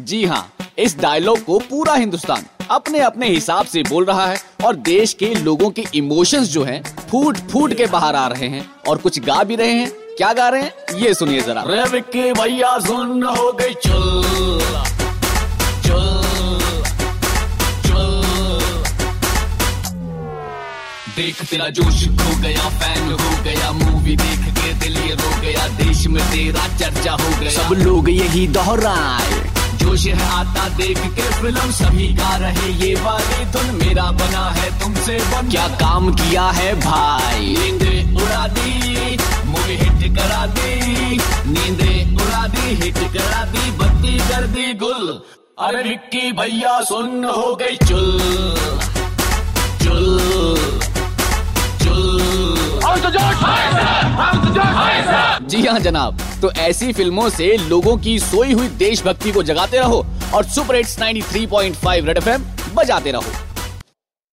जी हाँ इस डायलॉग को पूरा हिंदुस्तान अपने अपने हिसाब से बोल रहा है और देश के लोगों के इमोशंस जो हैं फूट फूट के बाहर आ रहे हैं और कुछ गा भी रहे हैं। क्या गा रहे हैं? ये सुनिए जरा। रे विक्की भैया सुन हो गई चुल। चुल। चुल। देख तेरा जोश खो गया फ़ैन हो गया मूवी देख के देश में तेरा चर्चा हो गया। सब लोग यही दोहराए जोश है आता देख के फ़िल्म सभी गा रहे ये वाली धुन मेरा बना है तुमसे बन। क्या काम किया है भाई? नींदे उड़ा दी मूवी हिट करा दी। नींदे उड़ा दी हिट करा दी बत्ती कर दी गुल। अरे विक्की भैया सुन हो गई चुल चुल। जी हाँ जनाब। तो ऐसी फ़िल्मों से लोगों की सोई हुई देशभक्ति को जगाते रहो और सुपर हिट्स 93.5 रेड एफएम बजाते रहो।